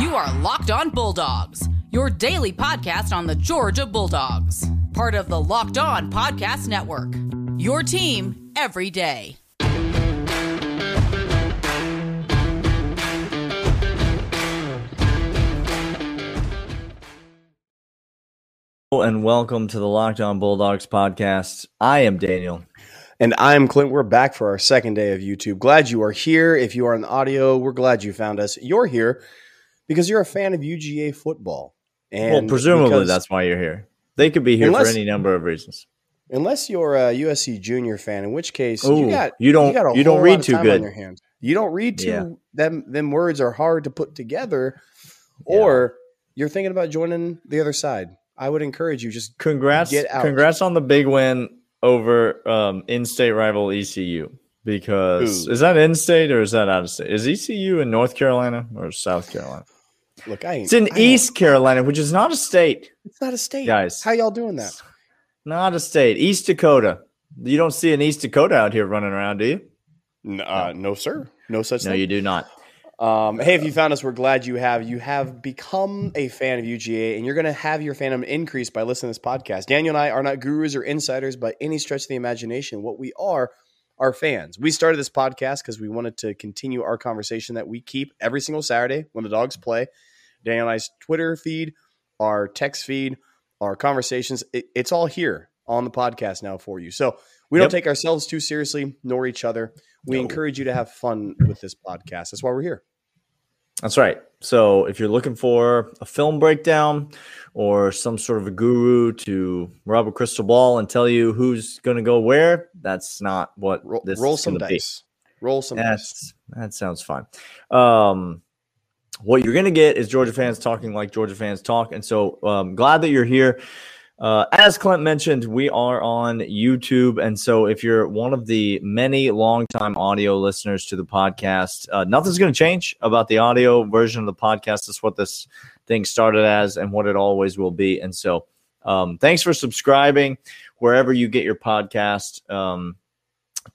You are Locked On Bulldogs, your daily podcast on the Georgia Bulldogs, part of the Locked On Podcast Network. Your team every day. and welcome to the Locked On Bulldogs podcast. I am Daniel. And I'm Clint. We're back for our second day of YouTube. Glad you are here. If you are in the audio, we're glad you found us. You're here because you're a fan of UGA football. And well, presumably that's why you're here. They could be here unless, for any number of reasons. Unless you're a USC junior fan, in which case Ooh, you got you don't you, you don't read too good. your hands. You don't read too yeah. them them words are hard to put together, or yeah. you're thinking about joining the other side. I would encourage you just congrats. Get out. Congrats on the big win over um, in-state rival ECU. Because Ooh. is that in-state or is that out of state? Is ECU in North Carolina or South Carolina? Look, I it's in I East Carolina, which is not a state. It's not a state, guys. How y'all doing that? Not a state. East Dakota. You don't see an East Dakota out here running around, do you? No, uh, no sir. No such no, thing. you do not. Um, hey, if you found us, we're glad you have. You have become a fan of UGA, and you're going to have your fandom increase by listening to this podcast. Daniel and I are not gurus or insiders by any stretch of the imagination. What we are are fans. We started this podcast because we wanted to continue our conversation that we keep every single Saturday when the dogs play. Daniel and I's Twitter feed, our text feed, our conversations, it, it's all here on the podcast now for you. So we don't take ourselves too seriously, nor each other. We no. encourage you to have fun with this podcast. That's why we're here. That's right. So if you're looking for a film breakdown or some sort of a guru to rub a crystal ball and tell you who's going to go where, that's not what roll, this roll some dice. Be. Roll some that's, dice. That sounds fine. Um, what you're going to get is Georgia fans talking like Georgia fans talk. And so um, glad that you're here. Uh, as Clint mentioned, we are on YouTube. And so if you're one of the many longtime audio listeners to the podcast, uh, nothing's going to change about the audio version of the podcast. That's what this thing started as and what it always will be. And so um, thanks for subscribing wherever you get your podcast. Um,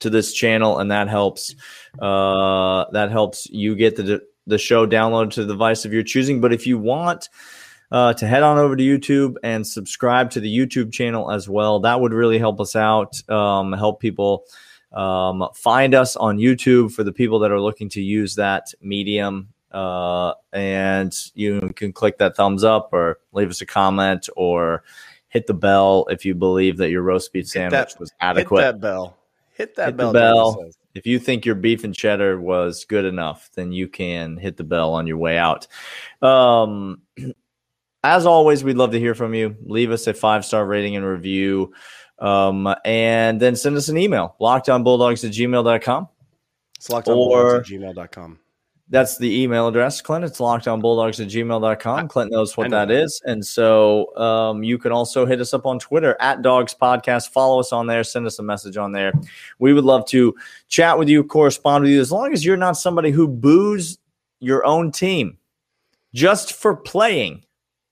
to this channel and that helps uh, that helps you get the the show downloaded to the device of your choosing but if you want uh, to head on over to YouTube and subscribe to the YouTube channel as well. That would really help us out, um, help people um, find us on YouTube for the people that are looking to use that medium. Uh, and you can click that thumbs up or leave us a comment or hit the bell if you believe that your roast beef sandwich that, was adequate. Hit that bell. Hit that hit bell. bell. If you think your beef and cheddar was good enough, then you can hit the bell on your way out. Um, as always, we'd love to hear from you. Leave us a five star rating and review. Um, and then send us an email, lockedonbulldogs at gmail.com. It's lockedonbulldogs at gmail.com. That's the email address, Clint. It's lockedonbulldogs at gmail.com. Clint knows what know that, that is. And so um, you can also hit us up on Twitter at Dogs Podcast. Follow us on there. Send us a message on there. We would love to chat with you, correspond with you, as long as you're not somebody who boos your own team just for playing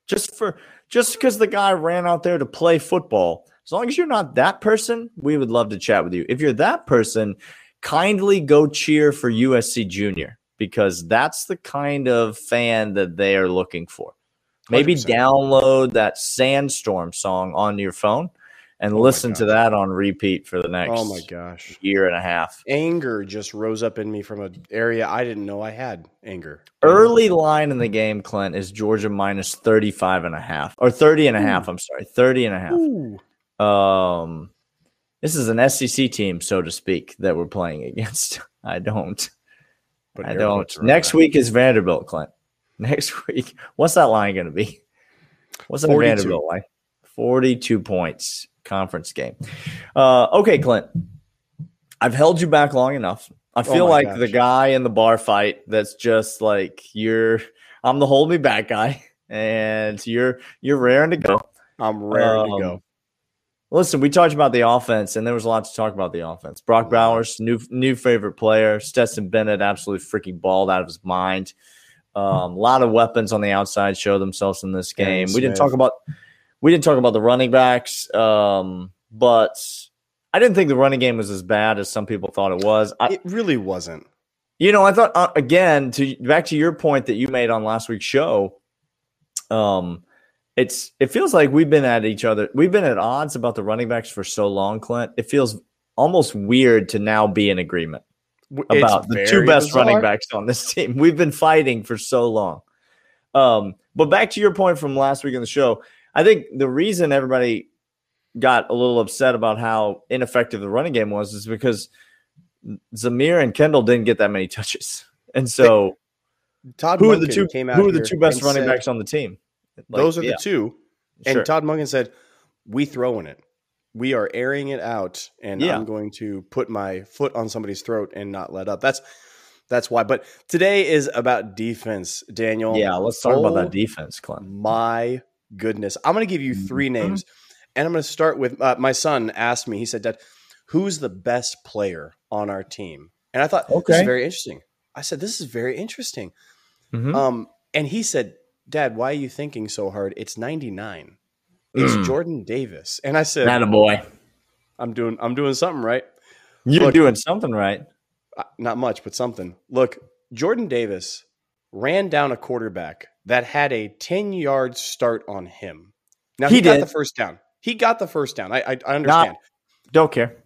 just for just because the guy ran out there to play football. As long as you're not that person, we would love to chat with you. If you're that person, kindly go cheer for USC Junior because that's the kind of fan that they are looking for. Maybe 100%. download that Sandstorm song on your phone and oh listen to that on repeat for the next oh my gosh. year and a half. Anger just rose up in me from an area i didn't know i had anger. Early line in the game clint is georgia minus 35 and a half or 30 and a half i'm sorry 30 and a half. Ooh. um this is an sec team so to speak that we're playing against. I don't but i don't next week is vanderbilt clint next week what's that line going to be what's the vanderbilt line 42 points conference game. Uh, okay, Clint, I've held you back long enough. I oh feel oh like gosh. the guy in the bar fight that's just like you're. I'm the hold me back guy, and you're you're raring to go. I'm raring um, to go. Listen, we talked about the offense, and there was a lot to talk about the offense. Brock Bowers, new new favorite player. Stetson Bennett, absolutely freaking balled out of his mind. Um, a lot of weapons on the outside show themselves in this game. we didn't talk about we didn't talk about the running backs, um, but I didn't think the running game was as bad as some people thought it was. I, it really wasn't. You know, I thought uh, again to back to your point that you made on last week's show. Um, it's it feels like we've been at each other. We've been at odds about the running backs for so long, Clint. It feels almost weird to now be in agreement about the two best bizarre. running backs on this team. We've been fighting for so long. Um, but back to your point from last week in the show, I think the reason everybody got a little upset about how ineffective the running game was is because Zamir and Kendall didn't get that many touches. And so Todd who Monken are the two came out who are the two best running said, backs on the team? Like, those are yeah. the two. And sure. Todd Monken said, We throwing it. We are airing it out, and yeah. I'm going to put my foot on somebody's throat and not let up. That's that's why. But today is about defense, Daniel. Yeah, let's talk oh, about that oh defense, Clem. My goodness. I'm going to give you 3 mm-hmm. names. And I'm going to start with uh, my son asked me, he said, Dad, who's the best player on our team? And I thought, okay. this is very interesting. I said, this is very interesting. Mm-hmm. Um, and he said, Dad, why are you thinking so hard? It's 99. It's mm. Jordan Davis. And I said, Not a boy. I'm doing I'm doing something right. You're Look, doing something right. Uh, not much, but something. Look, Jordan Davis ran down a quarterback that had a 10 yard start on him. Now he, he got the first down. He got the first down. I I, I understand. Not, don't care.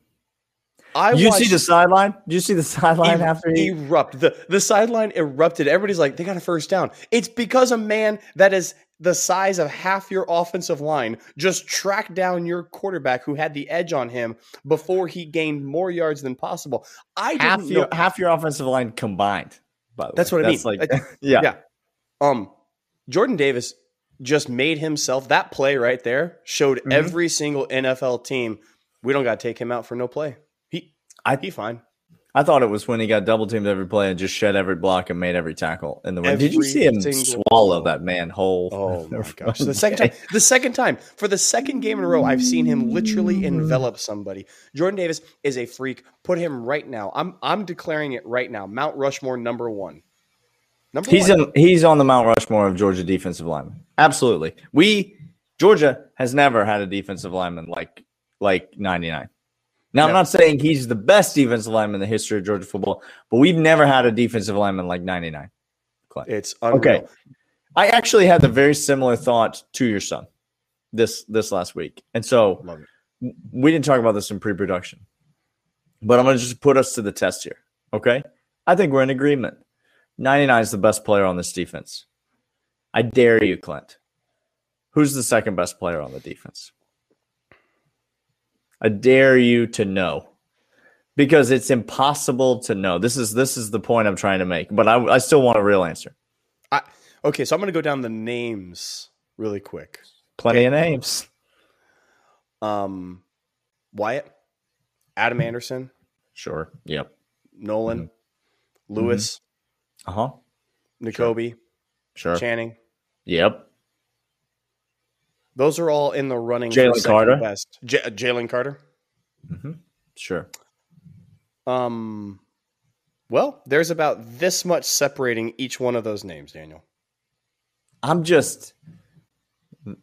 I you see the sideline? Did you see the sideline after he erupt? The the sideline erupted. Everybody's like, they got a first down. It's because a man that is the size of half your offensive line just tracked down your quarterback who had the edge on him before he gained more yards than possible. I half your know. half your offensive line combined. By the That's way. what I mean. Like, yeah, yeah. Um, Jordan Davis just made himself that play right there showed mm-hmm. every single NFL team we don't got to take him out for no play. He I he fine. I thought it was when he got double teamed every play and just shed every block and made every tackle in the ring. Did you see him swallow that man whole? Oh my gosh! The second time, the second time for the second game in a row, I've seen him literally envelop somebody. Jordan Davis is a freak. Put him right now. I'm I'm declaring it right now. Mount Rushmore number one. Number he's one. In, he's on the Mount Rushmore of Georgia defensive linemen. Absolutely. We Georgia has never had a defensive lineman like like 99. Now, no. I'm not saying he's the best defensive lineman in the history of Georgia football, but we've never had a defensive lineman like 99. Clint. It's unreal. okay. I actually had the very similar thought to your son this this last week, and so we didn't talk about this in pre-production, but I'm going to just put us to the test here. Okay, I think we're in agreement. 99 is the best player on this defense. I dare you, Clint. Who's the second best player on the defense? I dare you to know because it's impossible to know. This is this is the point I'm trying to make, but I, I still want a real answer. I, okay, so I'm going to go down the names really quick. Plenty okay. of names. Um, Wyatt, Adam Anderson. Sure. Yep. Nolan, mm-hmm. Lewis. Mm-hmm. Uh huh. Sure. sure. Channing. Yep. Those are all in the running. Jalen Carter, best. J- Jalen Carter. Mm-hmm. Sure. Um. Well, there's about this much separating each one of those names, Daniel. I'm just.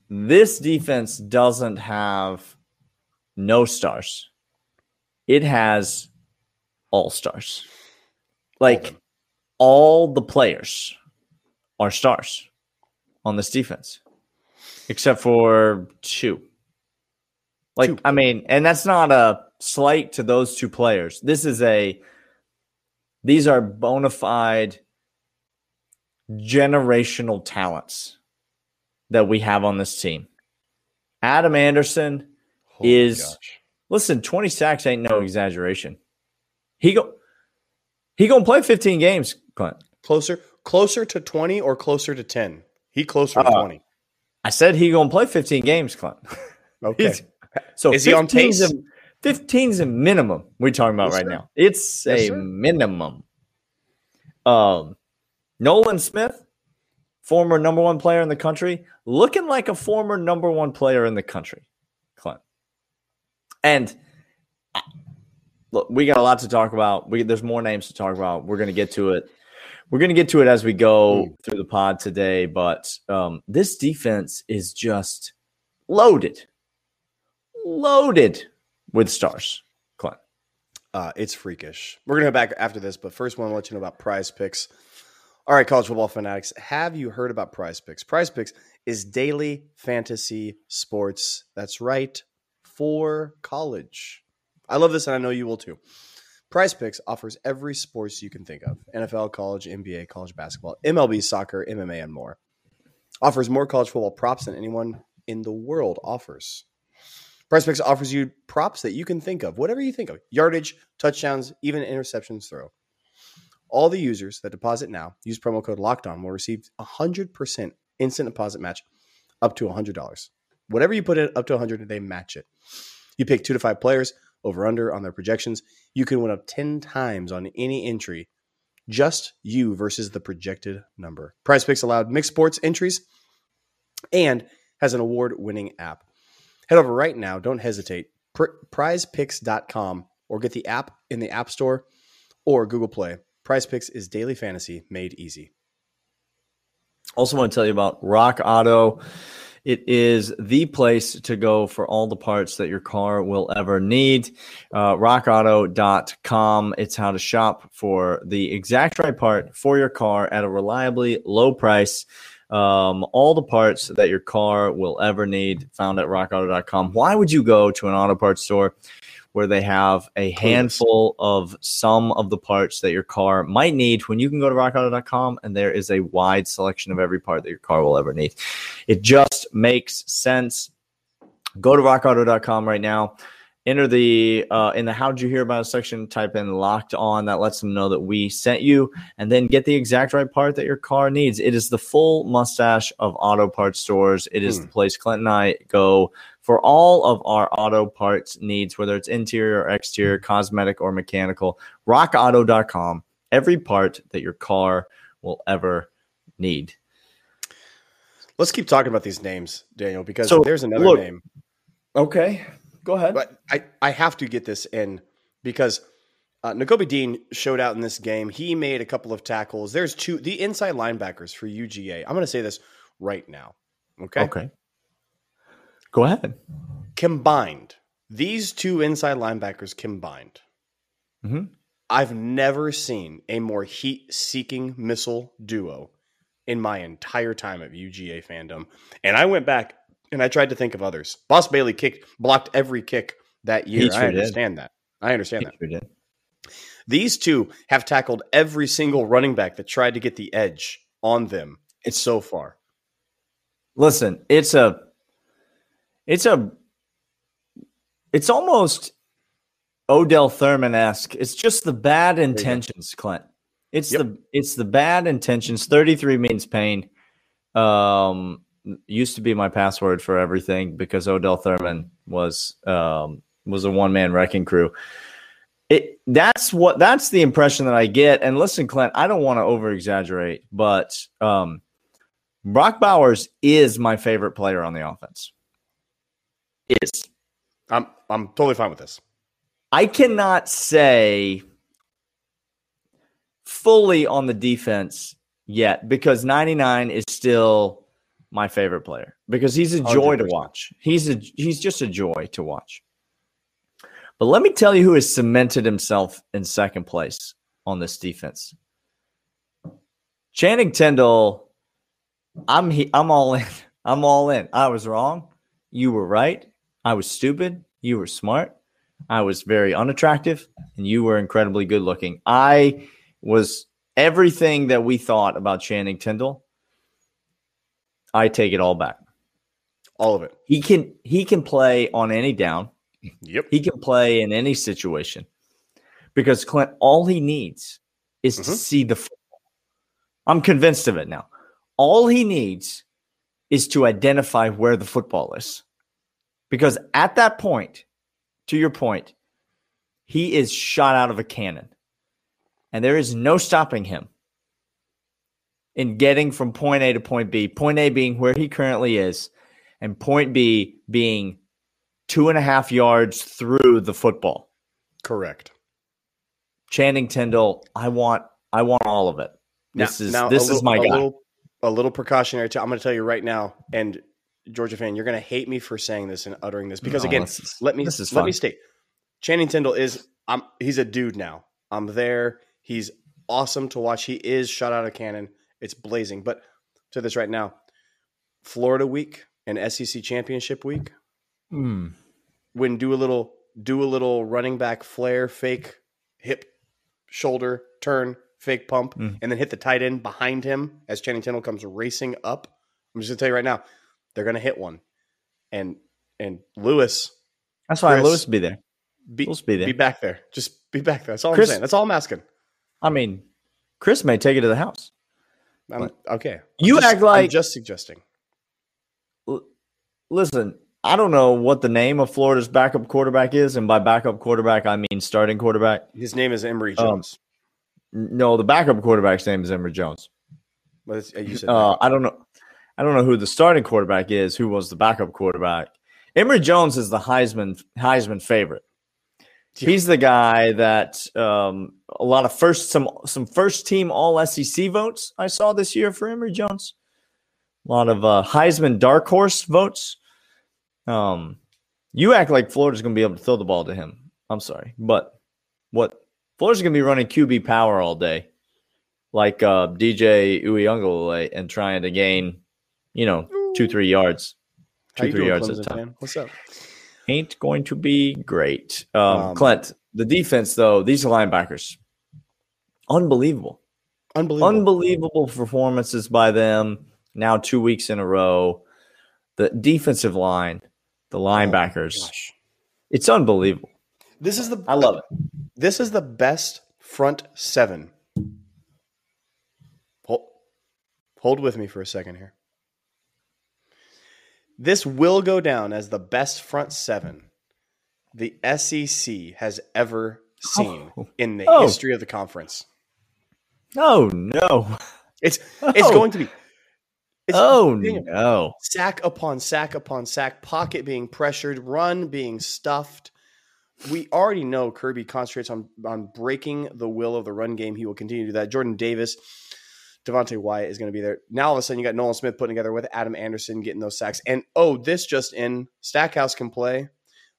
This defense doesn't have no stars. It has all stars. Like all, all the players are stars on this defense except for two. Like, two. I mean, and that's not a slight to those two players. This is a, these are bona fide generational talents that we have on this team. Adam Anderson oh is, listen, 20 sacks ain't no exaggeration. He go, he gonna play 15 games, Clint. Closer, closer to 20 or closer to 10? He closer to uh, 20. I said he gonna play 15 games, Clint. Okay. so is he on pace? 15's a minimum we're talking about yes, right sir. now. It's yes, a sir. minimum. Um, Nolan Smith, former number one player in the country, looking like a former number one player in the country, Clint. And look, we got a lot to talk about. We there's more names to talk about. We're gonna get to it. We're going to get to it as we go mm. through the pod today, but um, this defense is just loaded, loaded with stars. Clint. Uh, it's freakish. We're gonna go back after this, but first, I want to let you know about Prize Picks. All right, college football fanatics, have you heard about Prize Picks? Prize Picks is daily fantasy sports. That's right, for college. I love this, and I know you will too. Prize Picks offers every sports you can think of NFL, college, NBA, college basketball, MLB, soccer, MMA, and more. Offers more college football props than anyone in the world offers. Prize Picks offers you props that you can think of, whatever you think of yardage, touchdowns, even interceptions throw. All the users that deposit now use promo code Locked On will receive a 100% instant deposit match up to $100. Whatever you put in up to 100 they match it. You pick two to five players over under on their projections. You can win up 10 times on any entry. Just you versus the projected number. Prize Picks allowed mixed sports entries and has an award winning app. Head over right now. Don't hesitate. Pr- prizepicks.com or get the app in the App Store or Google Play. Prize Picks is daily fantasy made easy. Also, want to tell you about Rock Auto. It is the place to go for all the parts that your car will ever need. Uh, rockauto.com. It's how to shop for the exact right part for your car at a reliably low price. Um, all the parts that your car will ever need found at rockauto.com. Why would you go to an auto parts store where they have a handful of some of the parts that your car might need when you can go to rockauto.com and there is a wide selection of every part that your car will ever need? It just makes sense. Go to rockauto.com right now enter the uh, in the how'd you hear about us section type in locked on that lets them know that we sent you and then get the exact right part that your car needs it is the full mustache of auto parts stores it is Hmm. the place clint and i go for all of our auto parts needs whether it's interior or exterior cosmetic or mechanical rockauto.com every part that your car will ever need Let's keep talking about these names, Daniel, because So, there's another look- name. okay go ahead But I, I have to get this in because uh, Dean showed out in this game. He made a couple of tackles. There's two, the inside linebackers for UGA. I'm going to say this right now. Okay. okay go ahead Combined, these two inside linebackers combined, Mhm. I've never seen a more heat seeking missile duo in my entire time of UGA fandom. And I went back and I tried to think of others. Boss Bailey kicked, blocked every kick that year. Sure I did. understand that. I understand that. Sure did. These two have tackled every single running back that tried to get the edge on them. It's so far. listen it's a it's a it's almost odell thurman-esque. It's just the bad intentions clint. It's Yep. the it's the bad intentions. 33 means pain. Um used to be my password for everything because odell thurman was um was a one-man wrecking crew. It that's what that's the impression that i get. And listen clint i don't want to over exaggerate but um Brock Bowers is my favorite player on the offense. Is. I'm I'm totally fine with this. I cannot say fully on the defense yet because 99 is still my favorite player because he's a joy to 100%. watch. He's a he's just a joy to watch. But let me tell you who has cemented himself in second place on this defense. Channing Tindall I'm he, I'm all in. I'm all in. I was wrong. You were right. I was stupid. You were smart. I was very unattractive, and you were incredibly good looking. I was everything that we thought about Channing Tindall. I take it all back. All of it. He can he can play on any down. Yep. He can play in any situation because Clint, all he needs is to Mhm. see the football. I'm convinced of it now. All he needs is to identify where the football is. Because at that point, to your point, he is shot out of a cannon. And there is no stopping him in getting from point A to point B. Point A being where he currently is, and point B being two and a half yards through the football. Correct. Channing Tindall, I want I want all of it. Now- This is now this is my a guy. Little, a little precautionary. I'm going to tell you right now, and Georgia fan, you're going to hate me for saying this and uttering this because No, again, is- let me let me state, Channing Tindall is I'm he's a dude now. I'm there. He's awesome to watch. He is shot out of cannon. It's blazing. But to this right now, Florida week and SEC championship week. Hmm. When do a little do a little running back flare, fake hip, shoulder turn, fake pump, Mm. and then hit the tight end behind him as Channing Tindall comes racing up. I'm just gonna tell you right now, they're gonna hit one, and and Lewis That's why Chris- Lewis be there. be, Lewis be there. be back there. Just be back there. That's all Chris- I'm saying. That's all I'm asking. I mean, Chris may take it to the house. I'm, okay. You just- act like- I'm just suggesting. L- Listen, I don't know what the name of Florida's backup quarterback is, and by backup quarterback I mean starting quarterback. His name is Emory Um, Jones. No, the backup quarterback's name is Emory Jones. but uh, you said Uh, I don't know. I don't know who the starting quarterback is. Who was the backup quarterback? Emory Jones is the Heisman Heisman favorite. He's the guy that um, a lot of first some some first team All SEC votes I saw this year for Emory Jones. A lot of uh, Heisman dark horse votes. Um, you act like Florida's going to be able to throw the ball to him. I'm sorry, but what Florida's going to be running QB power all day, like uh, DJ Uiagalelei, and trying to gain, you know, two three yards, two three doing, yards at a time fan? What's up? ain't going to be great. Um, Um, Clint, the defense though, these linebackers, unbelievable, Unbelievable. unbelievable performances by them. Now two weeks in a row, the defensive line, the linebackers, Oh it's unbelievable. This is the I love it. This is the best front seven. Hold, hold with me for a second here. This will go down as the best front seven the SEC has ever seen Oh. in the Oh. history of the conference. Oh no! It's it's Oh. going to be. It's oh no! sack upon sack upon sack, pocket being pressured, run being stuffed. We already know Kirby concentrates on on breaking the will of the run game. He will continue to do that. Jordan Davis, Devonte Wyatt is going to be there. Now all of a sudden you got Nolan Smith putting together with Adam Anderson getting those sacks. And oh, this just in, Stackhouse can play.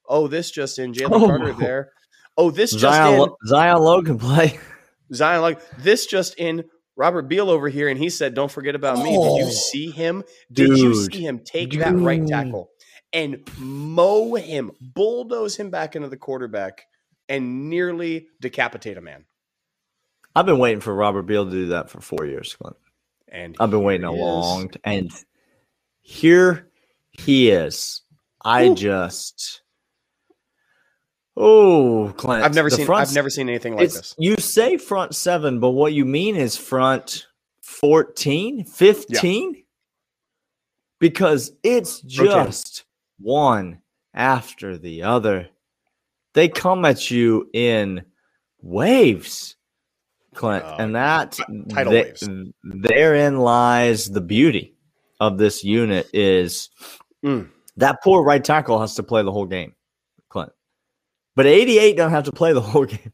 Oh, this just in, Jalen Oh. Carter there. Oh, this just Zion, in, Lo- Zion Lowe can play. Zion like this just in. Robert Beal over here, and he said, "Don't forget about me." Did Oh. you see him? Did you see him take that right tackle and mow him, bulldoze him back into the quarterback, and nearly decapitate a man? I've been waiting for Robert Beal to do that for four years, Clint. And I've been waiting a is. long t- and here he is. I Whew. just oh, Clint. I've never the seen. front- I've never seen anything like this. You say front seven, but what you mean is front 14, 15? Because it's Rotating. just one after the other. They come at you in waves, Clint. Uh, and that tidal they- waves. therein lies the beauty of this unit is Mm. that poor right tackle has to play the whole game, Clint. But 88 don't have to play the whole game.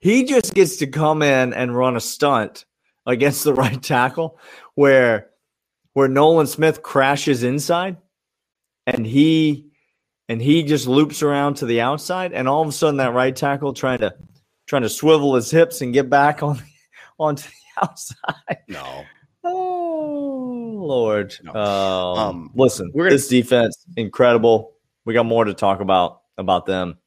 He just gets to come in and run a stunt against the right tackle where where Nolan Smith crashes inside and he and he just loops around to the outside and all of a sudden that right tackle trying to trying to swivel his hips and get back on onto the outside. No, Oh Lord. No. Um, Um, listen, we're gonna- this defense incredible. We got more to talk about about them.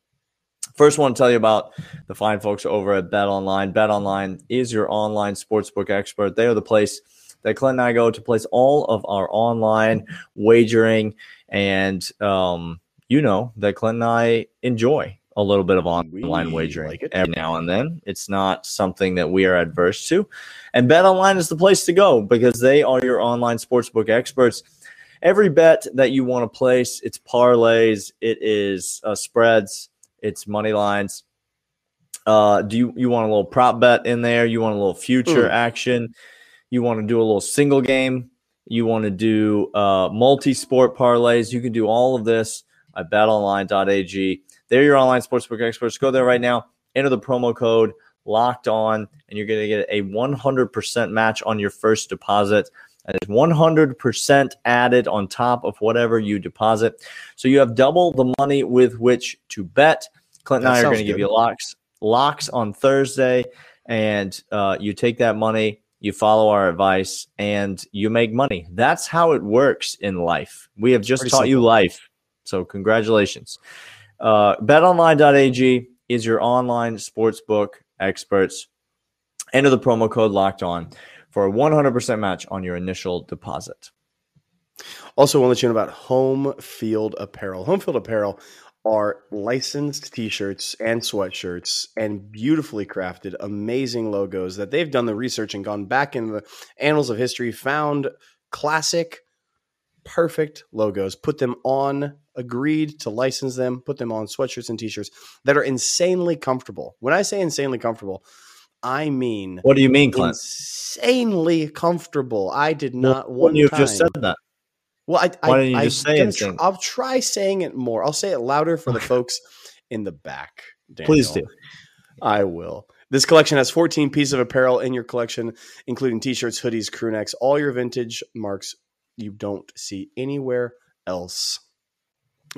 First, I want to tell you about the fine folks over at Bet Online. Bet Online is your online sportsbook expert. They are the place that Clint and I go to place all of our online wagering, and um, you know that Clint and I enjoy a little bit of online We wagering like every now and then. It's not something that we are adverse to. And Bet Online is the place to go because they are your online sportsbook experts. Every bet that you want to place, it's parlays, it is uh, spreads, it's money lines. Uh, do you you want a little prop bet in there? You want a little future Mm. action? You want to do a little single game? You want to do uh, multi-sport parlays? You can do all of this at BetOnline.ag. They're your online sportsbook experts. Go there right now. Enter the promo code locked on, and you're going to get a 100% match on your first deposit. That is 100% added on top of whatever you deposit. So you have double the money with which to bet. Clint and That I are going to give you locks, locks on Thursday, and uh, you take that money, you follow our advice, and you make money. That's how it works in life. We have just Pretty taught you life. So, congratulations. Uh, betonline.ag is your online sportsbook experts. Enter the promo code locked on for a 100% match on your initial deposit. Also, want to let you know about Home Field Apparel. Home Field Apparel are licensed t-shirts and sweatshirts and beautifully crafted, amazing logos that they've done the research and gone back in the annals of history, found classic, perfect logos, put them on, agreed to license them, put them on sweatshirts and t-shirts that are insanely comfortable. When I say insanely comfortable, I mean What do you mean, Clint? insanely comfortable. I did not Well, one you time. just said that. Well, I, Why I, don't you I- just say gonna insane? I'll try saying it more. I'll say it louder for the folks in the back. Please do. I will. This collection has 14 pieces of apparel in your collection, including t-shirts, hoodies, crew necks, all your vintage marks you don't see anywhere else.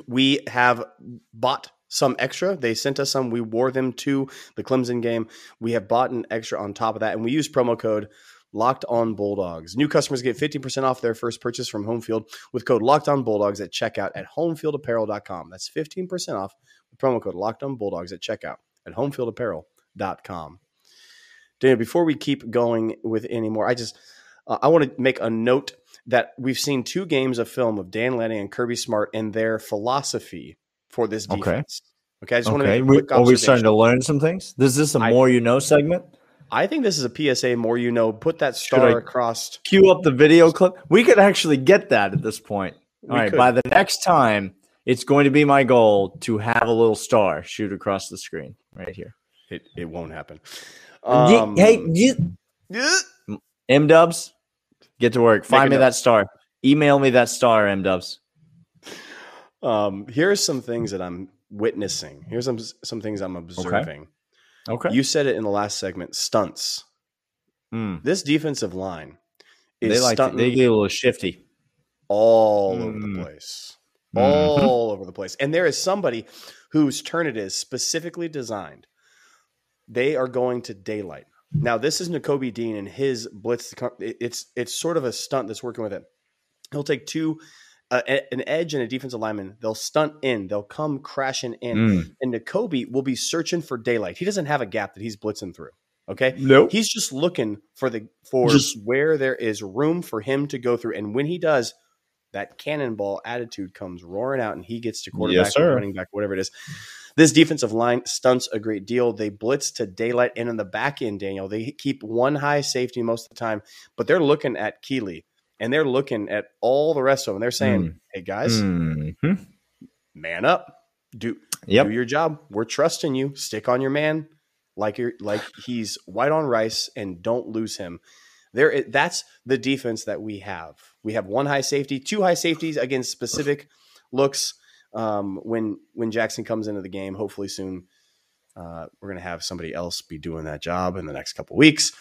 We have bought some extra. They sent us some. We wore them to the Clemson game. We have bought an extra on top of that, and we use promo code Locked On Bulldogs. New customers get 15% off their first purchase from Homefield with code Locked On Bulldogs at checkout at homefieldapparel.com. That's 15% off with promo code Locked On Bulldogs at checkout at homefieldapparel.com. Daniel, before we keep going with any more, I just uh, I want to make a note that we've seen two games of film of Dan Lanning and Kirby Smart and their philosophy for this Okay. defense. Okay, I just want to make a quick are we starting to learn some things? Is this a I- more you know segment? I think this is a PSA. More you know. Put that star across. Cue up the video clip. We could actually get that at this point. We All right. could. By the next time, it's going to be my goal to have a little star shoot across the screen right here. It, it won't happen. Um, hey, yeah. M Dubs, get to work. Find me note. that star. Email me that star, M Dubs. Um, here's some things that I'm witnessing. Here's some some things I'm observing. Okay. You said it in the last segment. Stunts. Mm. This defensive line is They like to, they get a little shifty. all over the Mm. place. Mhm. All over the place. And there is somebody whose turn it is specifically designed. They are going to daylight. Now, this is Nakobe Dean and his blitz. It's it's sort of a stunt that's working with it. He'll take two, uh, an edge and a defensive lineman. They'll stunt in. They'll come crashing in, Mm. and Nakobe will be searching for daylight. He doesn't have a gap that he's blitzing through. Okay, Nope. He's just looking for the for Just- where there is room for him to go through, and when he does, that cannonball attitude comes roaring out, and he gets to quarterback, or running back, whatever it is. This defensive line stunts a great deal. They blitz to daylight, and in the back end, Daniel, they keep one high safety most of the time, but they're looking at Kelee and they're looking at all the rest of them. They're saying, Mm. "Hey guys, Mhm. man up, do Yep. do your job. We're trusting you. Stick on your man, like you're like he's white on rice, and don't lose him. There, that's the defense that we have. We have one high safety, two high safeties against specific looks. Um, when when Jackson comes into the game, hopefully soon, uh, we're gonna have somebody else be doing that job in the next couple weeks.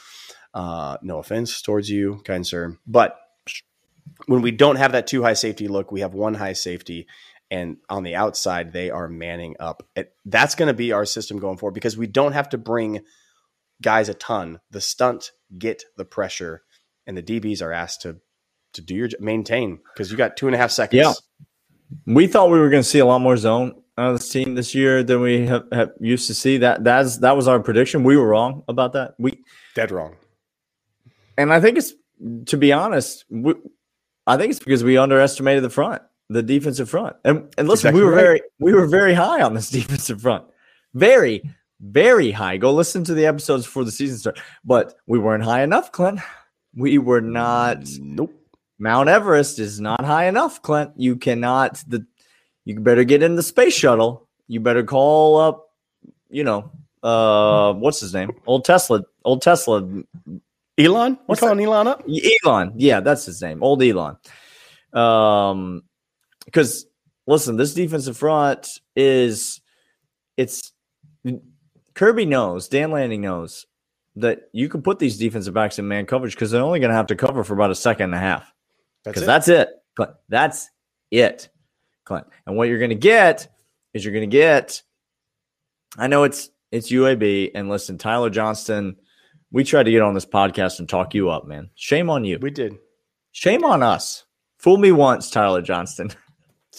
Uh, no offense towards you, kind sir, but when we don't have that two high safety look, we have one high safety, and on the outside they are manning up. It, that's going to be our system going forward because we don't have to bring guys a ton. The stunt get the pressure, and the DBs are asked to to do your maintain because you got two and a half seconds. Yeah. We thought we were going to see a lot more zone out of this team this year than we have, have used to see. That that's that was our prediction. We were wrong about that. We dead wrong. and I think it's to be honest, we, I think it's because we underestimated the front, the defensive front. And and listen, Exactly we were right. very we were very high on this defensive front. Very, very high. Go listen to the episodes before the season started. But we weren't high enough, Clint. We were not Nope. Mount Everest is not high enough, Clint. You cannot the you better get in the space shuttle. You better call up, you know, uh what's his name? Old Tesla, old Tesla Elon, What's calling Elon up? Elon. Yeah, that's his name. Old Elon. Um because listen, this defensive front is it's Kirby knows, Dan Lanning knows that you can put these defensive backs in man coverage because they're only going to have to cover for about a second and a half because it. that's it. Clint. That's it, Clint. And what you're going to get is you're going to get. I know it's It's UAB. And listen, Tyler Johnston, we tried to get on this podcast and talk you up, man. Shame on you. We did. Shame on us. Fool me once, Tyler Johnston.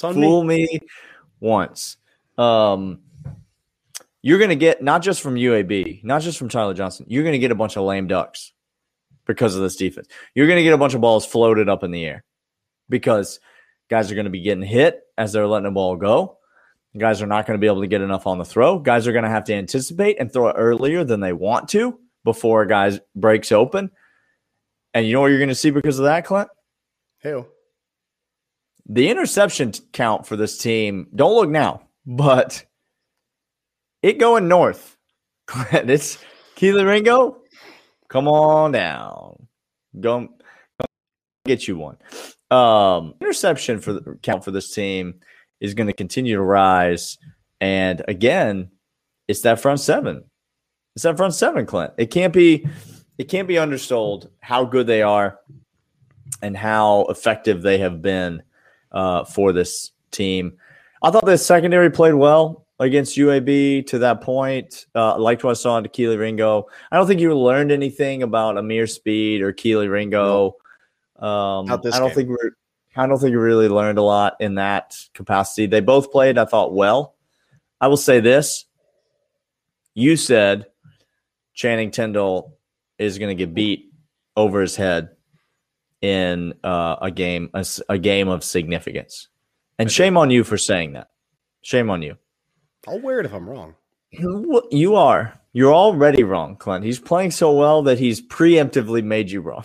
On Fool me. me once. Um, you're going to get not just from UAB, not just from Tyler Johnston, you're going to get a bunch of lame ducks because of this defense. You're going to get a bunch of balls floated up in the air because guys are going to be getting hit as they're letting the ball go. Guys are not going to be able to get enough on the throw. Guys are going to have to anticipate and throw it earlier than they want to before a guy breaks open. And you know what you're going to see because of that, Clint? Hey, the interception count for this team, don't look now, but it going north. Clint, it's Kelee Ringo. Come on down. Go, go get you one. Um, interception for the count for this team is going to continue to rise. And again, it's that front seven. It's that front seven, Clint. It can't be it can't be undersold how good they are and how effective they have been uh, for this team. I thought the secondary played well against UAB to that point. Uh, liked what I saw in Kelee Ringo. I don't think you learned anything about Ameer Speed or Kelee Ringo. Um, I don't game. think we're. I don't think we really learned a lot in that capacity. They both played, I thought, well. I will say this. You said Channing Tindall is going to get beat over his head in uh, a game a, a game of significance. And shame on you for saying that. Shame on you. I'll wear it if I'm wrong. You are. You're already wrong, Clint. He's playing so well that he's preemptively made you wrong.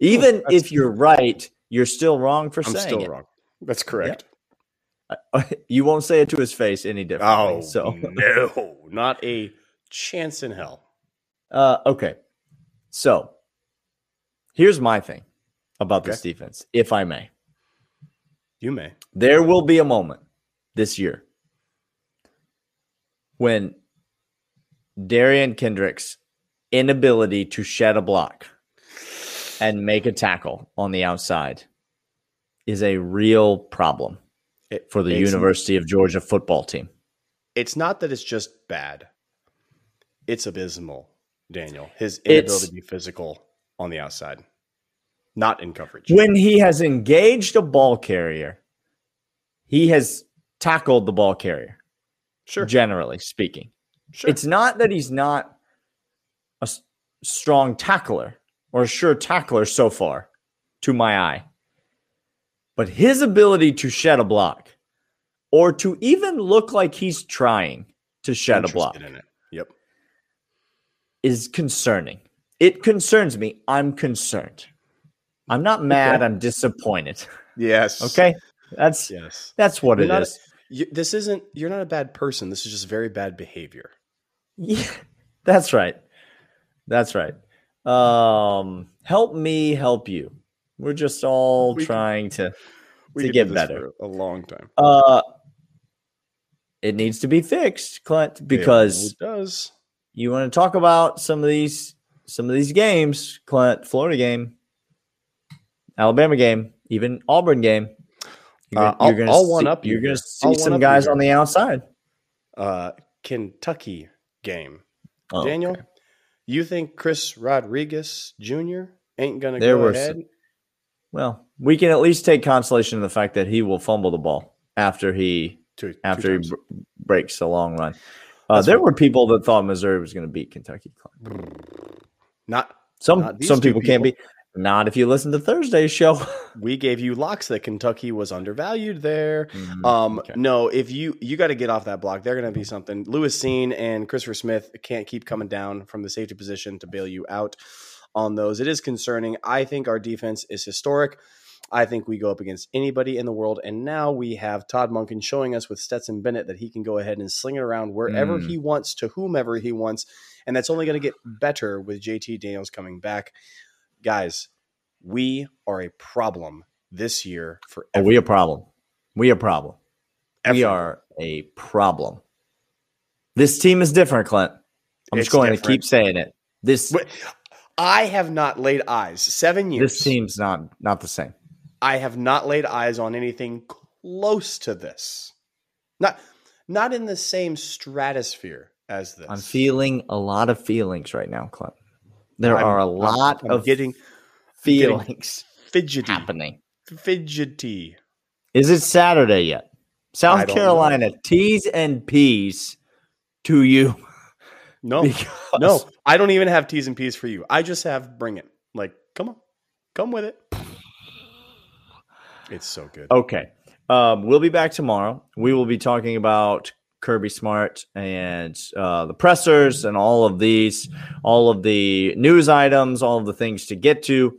Even that's- if you're right, you're still wrong for I'm saying still it. wrong. That's correct. You won't say it to his face any differently. Oh, so no, not a chance in hell. Uh, okay. So here's my thing about this defense, if I may. You may. There will be a moment this year when Derion Kendrick's inability to shed a block and make a tackle on the outside is a real problem It- for the University of Georgia football team. It's not that it's just bad. It's abysmal, Daniel. His It's- inability to be physical on the outside, not in coverage. When he has engaged a ball carrier, he has tackled the ball carrier. Sure, generally speaking. sure. It's not that he's not a strong tackler or a sure tackler so far, to my eye. But his ability to shed a block or to even look like he's trying to shed a block. Yep. is concerning. It concerns me. I'm concerned. I'm not mad. I'm disappointed. Yes. Okay. That's Yes. that's what You're it not- is. You, this isn't. You're not a bad person. This is just very bad behavior. Yeah, that's right. That's right. Um, help me help you. We're just all We can- trying to. To get better. for a long time Uh, it needs to be fixed, Clint, because it does. you want to talk about some of these some of these games, Clint, Florida game, Alabama game, even Auburn game. Uh, I'll- gonna I'll see- one-up you You're going to see some one-up you guys on the outside. Uh, Kentucky game. Oh, Daniel, okay. you think Chris Rodriguez Jr. ain't gonna There go ahead? some- Well, we can at least take consolation in the fact that he will fumble the ball after he Two- two after he times. br- breaks the long run. Uh, there were people that thought Missouri was going to beat Kentucky. Not Some Not some two people can't be. Not if you listen to Thursday's show. we gave you locks that Kentucky was undervalued there. Mm, Um, okay. no, if you you got to get off that block, they're going to be something. Lewis Cine and Christopher Smith can't keep coming down from the safety position to bail you out on those. It is concerning. I think our defense is historic. I think we go up against anybody in the world, and now we have Todd Monken showing us with Stetson Bennett that he can go ahead and sling it around wherever Mm. he wants to whomever he wants, and that's only going to get better with JT Daniels coming back. Guys, we are a problem this year for Oh, we a problem. We a problem. We are a problem. This team is different, Clint. I'm It's just going to keep saying it. This I have not laid eyes seven years. this team's not not the same. I have not laid eyes on anything close to this. Not not in the same stratosphere as this. I'm feeling a lot of feelings right now, Clint. There I'm- are a I'm- lot I'm of getting feelings fidgety. happening. Fidgety. Is it Saturday yet? South don't know. Carolina T's and P's to you. No, because- no, I don't even have T's and P's for you. I just have bring it. Like, come on, come with it. It's so good. Okay. Um, we'll be back tomorrow. We will be talking about Kirby Smart and uh, the pressers and all of these, all of the news items, all of the things to get to.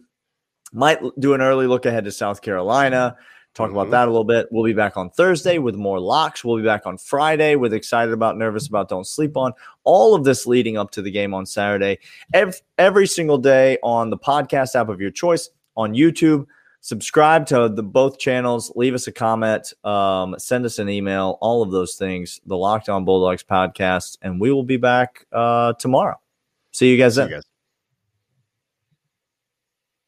Might do an early look ahead to South Carolina, talk about Mhm. that a little bit. We'll be back on Thursday with more locks. We'll be back on Friday with excited about, nervous about, don't sleep on. All of this leading up to the game on Saturday. Every, every single day on the podcast app of your choice on YouTube subscribe to the both channels leave us a comment um, send us an email all of those things the locked on bulldogs podcast and we will be back uh, tomorrow see you guys See then you guys.